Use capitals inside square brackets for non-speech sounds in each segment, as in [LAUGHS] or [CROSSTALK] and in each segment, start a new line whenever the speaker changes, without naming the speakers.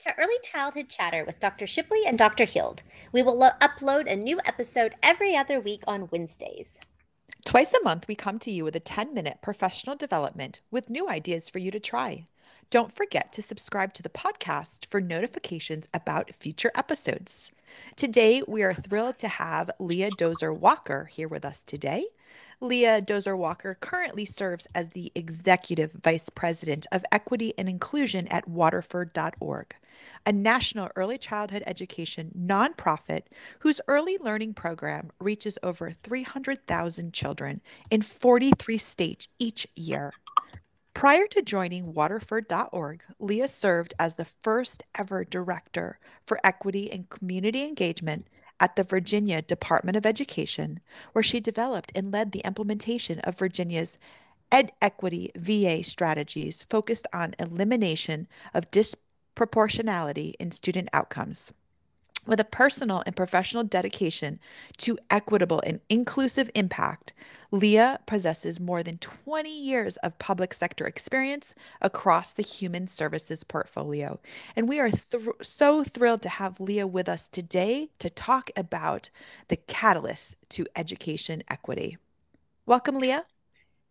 to Early Childhood Chatter with Dr. Shipley and Dr. Hield. We will lo- upload a new episode every other week on Wednesdays.
Twice a month, we come to you with a 10 minute professional development with new ideas for you to try. Don't forget to subscribe to the podcast for notifications about future episodes. Today, we are thrilled to have Leah Dozier Walker here with us today. Leah Dozier Walker currently serves as the Executive Vice President of Equity and Inclusion at Waterford.org, a national early childhood education nonprofit whose early learning program reaches over 300,000 children in 43 states each year. Prior to joining Waterford.org, Leah served as the first ever director for equity and community engagement at the Virginia Department of Education, where she developed and led the implementation of Virginia's Ed Equity VA strategies focused on elimination of disproportionality in student outcomes. With a personal and professional dedication to equitable and inclusive impact, Leah possesses more than 20 years of public sector experience across the human services portfolio. And we are so thrilled to have Leah with us today to talk about the catalyst to education equity. Welcome, Leah.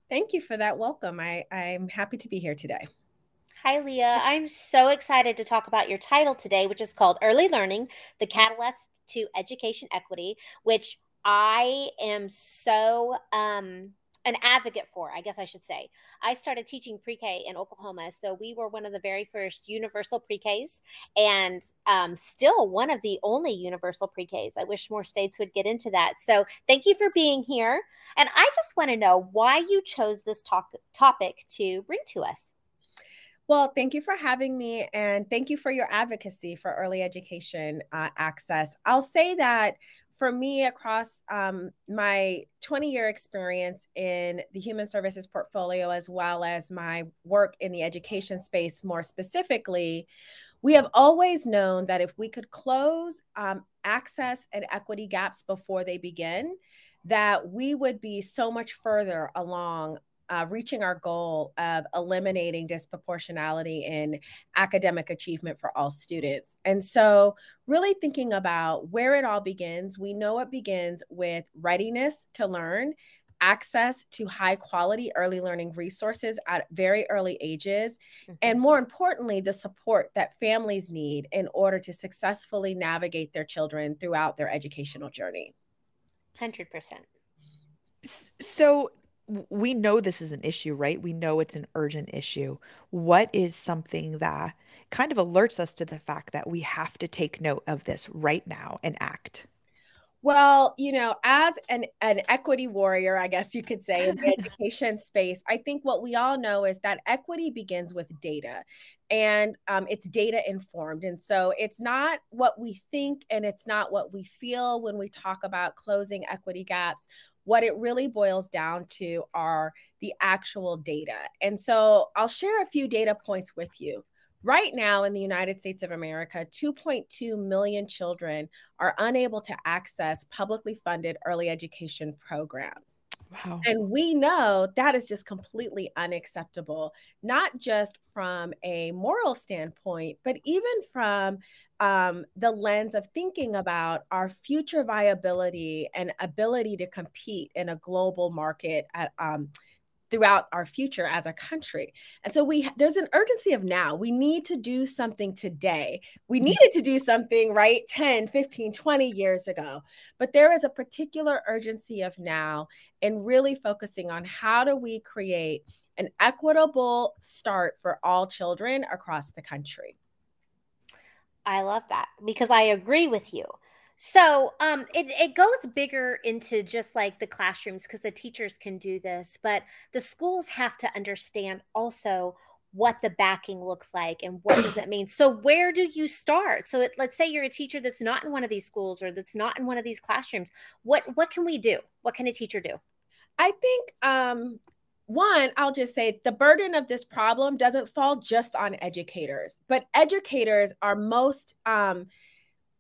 Thank you for that welcome. I, I'm happy to be here today.
Hi, Leah. I'm so excited to talk about your title today, which is called Early Learning The Catalyst to Education Equity, which I am so um, an advocate for, I guess I should say. I started teaching pre K in Oklahoma. So we were one of the very first universal pre Ks and um, still one of the only universal pre Ks. I wish more states would get into that. So thank you for being here. And I just want to know why you chose this talk- topic to bring to us.
Well, thank you for having me and thank you for your advocacy for early education uh, access. I'll say that for me, across um, my 20 year experience in the human services portfolio, as well as my work in the education space more specifically, we have always known that if we could close um, access and equity gaps before they begin, that we would be so much further along uh, reaching our goal of eliminating disproportionality in academic achievement for all students. And so, really thinking about where it all begins, we know it begins with readiness to learn. Access to high quality early learning resources at very early ages, mm-hmm. and more importantly, the support that families need in order to successfully navigate their children throughout their educational journey.
100%.
So, we know this is an issue, right? We know it's an urgent issue. What is something that kind of alerts us to the fact that we have to take note of this right now and act?
Well, you know, as an, an equity warrior, I guess you could say, in the [LAUGHS] education space, I think what we all know is that equity begins with data and um, it's data informed. And so it's not what we think and it's not what we feel when we talk about closing equity gaps. What it really boils down to are the actual data. And so I'll share a few data points with you. Right now in the United States of America, 2.2 million children are unable to access publicly funded early education programs. Wow. And we know that is just completely unacceptable, not just from a moral standpoint, but even from um, the lens of thinking about our future viability and ability to compete in a global market at, um, throughout our future as a country. And so we there's an urgency of now. We need to do something today. We mm-hmm. needed to do something right 10, 15, 20 years ago. But there is a particular urgency of now and really focusing on how do we create an equitable start for all children across the country.
I love that because I agree with you. So um, it, it goes bigger into just like the classrooms because the teachers can do this, but the schools have to understand also what the backing looks like and what does it mean. So where do you start? So it, let's say you're a teacher that's not in one of these schools or that's not in one of these classrooms. What what can we do? What can a teacher do?
I think um, one, I'll just say the burden of this problem doesn't fall just on educators, but educators are most um,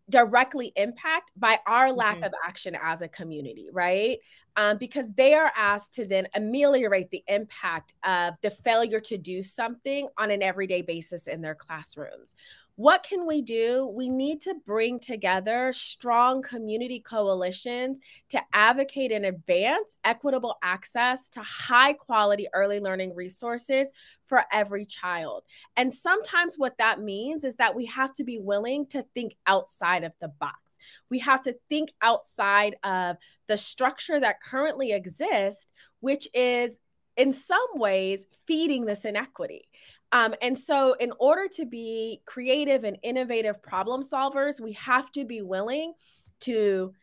directly impact by our lack mm-hmm. of action as a community, right? Um, because they are asked to then ameliorate the impact of the failure to do something on an everyday basis in their classrooms. What can we do? We need to bring together strong community coalitions to advocate and advance equitable access to high quality early learning resources for every child. And sometimes what that means is that we have to be willing to think outside of the box. We have to think outside of the structure that currently exists, which is in some ways feeding this inequity. Um, and so, in order to be creative and innovative problem solvers, we have to be willing to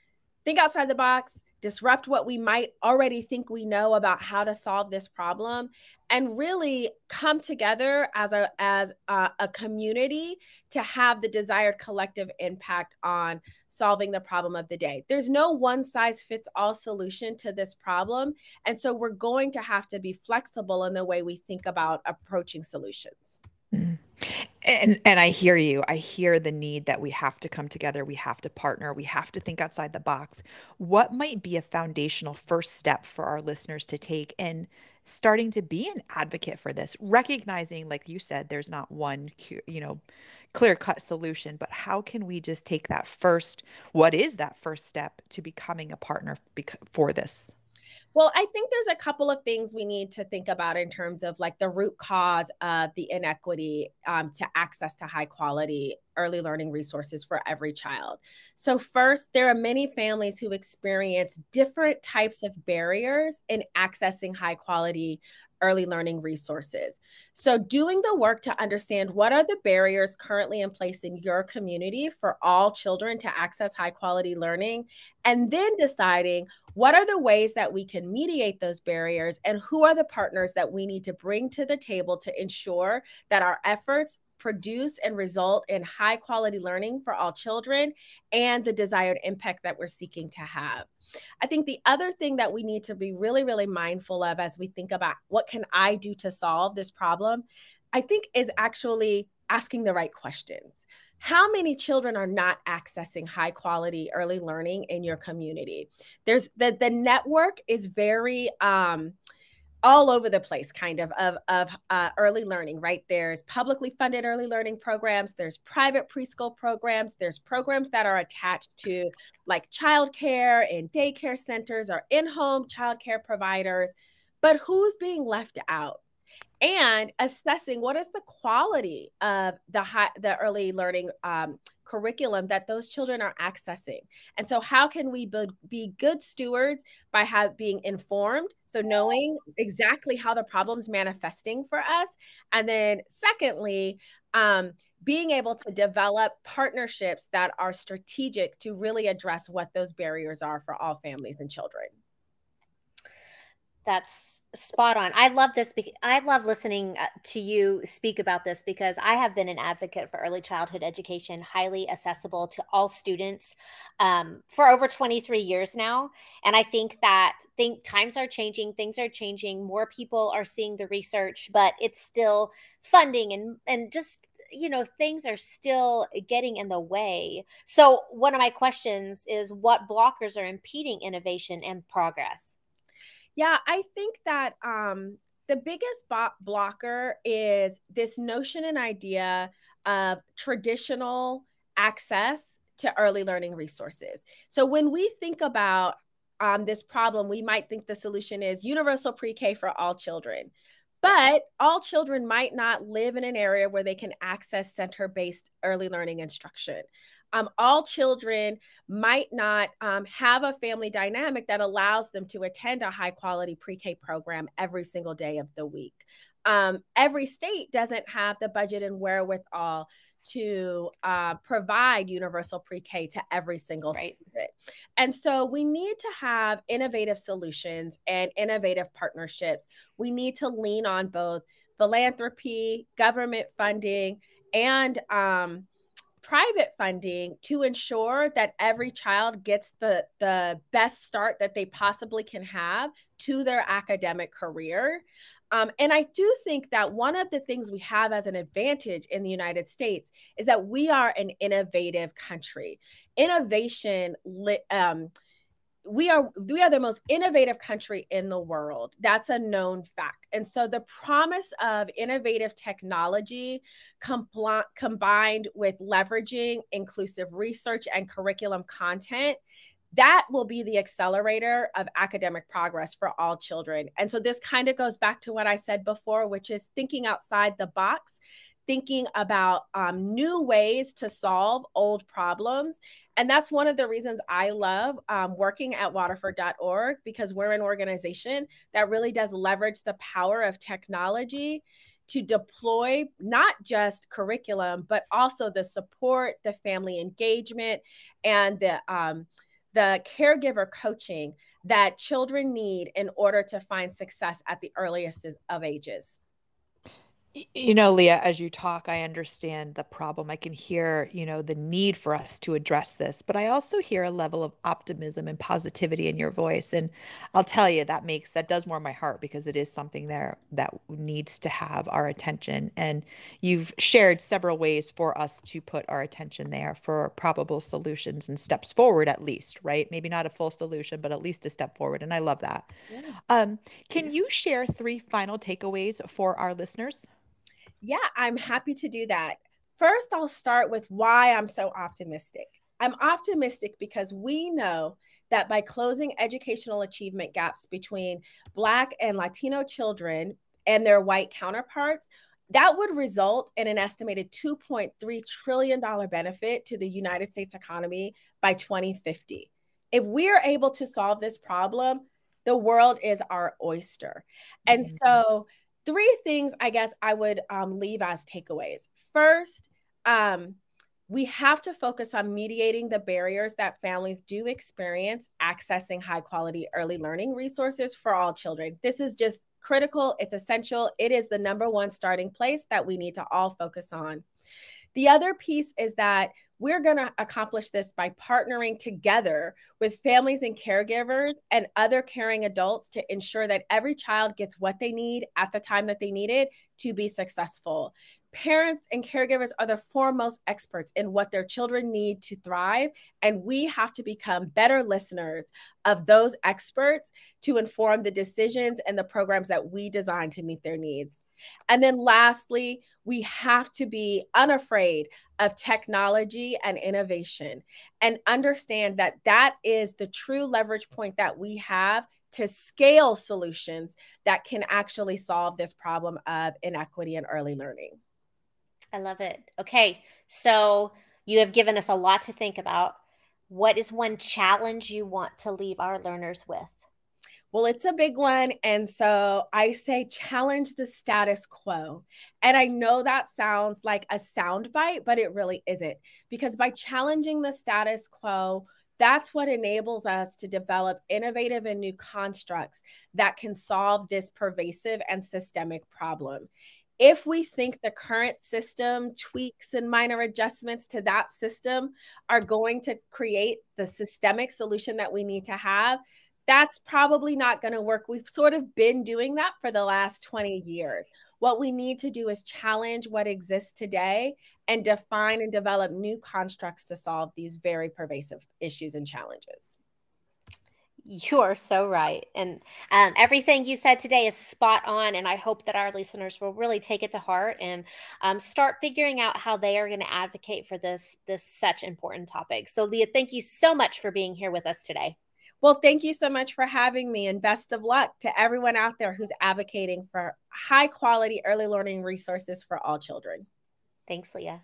think outside the box, disrupt what we might already think we know about how to solve this problem and really come together as a as a, a, community to have the desired collective impact on solving the problem of the day. There's no one size fits all solution to this problem. And so we're going to have to be flexible in the way we think about approaching solutions
And and I hear you. I hear the need that we have to come together, we have to partner, we have to think outside the box. What might be a foundational first step for our listeners to take in starting to be an advocate for this, recognizing like you said there's not one you know clear-cut solution, but how can we just take that first what is that first step to becoming a partner for this?
Well, I think there's a couple of things we need to think about in terms of like the root cause of the inequity um, to access to high quality early learning resources for every child. So, first, there are many families who experience different types of barriers in accessing high quality early learning resources. So, doing the work to understand what are the barriers currently in place in your community for all children to access high quality learning, and then deciding what are the ways that we can mediate those barriers and who are the partners that we need to bring to the table to ensure that our efforts produce and result in high quality learning for all children and the desired impact that we're seeking to have. I think the other thing that we need to be really, really mindful of as we think about what can I do to solve this problem, I think is actually asking the right questions. How many children are not accessing high quality early learning in your community? There's the the network is very um all over the place kind of of, of uh, early learning right? There's publicly funded early learning programs there's private preschool programs there's programs that are attached to like childcare and daycare centers or in-home childcare providers. But who's being left out and assessing what is the quality of the high the early learning um, curriculum that those children are accessing. And so, how can we be, be good stewards by have, being informed? So, knowing exactly how the problem's manifesting for us. And then, secondly, um, being able to develop partnerships that are strategic to really address what those barriers are for all families and children.
That's spot on. I love this. I love listening uh, to you speak about this because I have been an advocate for early childhood education, highly accessible to all students, um, for over 23 years now. And I think that think times are changing, things are changing, more people are seeing the research, but it's still funding and and just you know things are still getting in the way. So one of my questions is, what blockers are impeding innovation and progress?
Yeah, I think that um, the biggest bo- blocker is this notion and idea of traditional access to early learning resources. So when we think about um, this problem, we might think the solution is universal pre K for all children. But all children might not live in an area where they can access center based early learning instruction um, all children might not um, have a family dynamic that allows them to attend a high quality pre K program every single day of the week. Um, every state doesn't have the budget and wherewithal to uh, provide universal pre-K to every single right. student. And so we need to have innovative solutions and innovative partnerships. We need to lean on both philanthropy, government funding, and um, private funding to ensure that every child gets the the best start that they possibly can have to their academic career um, and I do think that one of the things we have as an advantage in the United States is that we are an innovative country. Innovation um, we are we are the most innovative country in the world. That's a known fact. And so the promise of innovative technology compl- combined with leveraging inclusive research and curriculum content that will be the accelerator of academic progress for all children. And so this kind of goes back to what I said before, which is thinking outside the box, thinking about um, new ways to solve old problems. And that's one of the reasons I love um, working at waterford.org because we're an organization that really does leverage the power of technology to deploy not just curriculum, but also the support, the family engagement, and the um, the caregiver coaching that children need in order to find success at the earliest of ages
you know leah as you talk i understand the problem. I can hear you know the need for us to address this but i also hear a level of optimism and positivity in your voice and i'll tell you that makes that does warm my heart because it is something there that needs to have our attention and you've shared several ways for us to put our attention there for probable solutions and steps forward at least right? Maybe not a full solution but at least a step forward and i love that. Yeah. um, can you share three final takeaways for our listeners
yeah, I'm happy to do that. First, I'll start with why I'm so optimistic. I'm optimistic because we know that by closing educational achievement gaps between Black and Latino children and their white counterparts, that would result in an estimated $2.3 trillion benefit to the United States economy by 2050. If we're able to solve this problem, the world is our oyster. And mm-hmm. so three things I guess I would um, leave as takeaways. First, um, we have to focus on mediating the barriers that families do experience accessing high quality early learning resources for all children. This is just critical, it's essential. It is the number one starting place that we need to all focus on. The other piece is that we're going to accomplish this by partnering together with families and caregivers and other caring adults to ensure that every child gets what they need at the time that they need it to be successful. Parents and caregivers are the foremost experts in what their children need to thrive, and we have to become better listeners of those experts to inform the decisions and the programs that we design to meet their needs. And then lastly, we have to be unafraid of technology and innovation and understand that that is the true leverage point that we have to scale solutions that can actually solve this problem of inequity in early learning.
I love it. Okay. So you have given us a lot to think about. What is one challenge you want to leave our learners with?
Well, it's a big one. And so I say challenge the status quo. And I know that sounds like a soundbite, but it really isn't. Because by challenging the status quo, that's what enables us to develop innovative and new constructs that can solve this pervasive and systemic problem. If we think the current system tweaks and minor adjustments to that system are going to create the systemic solution that we need to have, that's probably not going to work. We've sort of been doing that for the last 20 years. What we need to do is challenge what exists today and define and develop new constructs to solve these very pervasive issues and challenges.
You are so right. And um, everything you said today is spot on. And I hope that our listeners will really take it to heart and um, start figuring out how they are going to advocate for this, this such important topic. So, Leah, thank you so much for being here with us today.
Well, thank you so much for having me and best of luck to everyone out there who's advocating for high quality early learning resources for all children.
Thanks, Leah.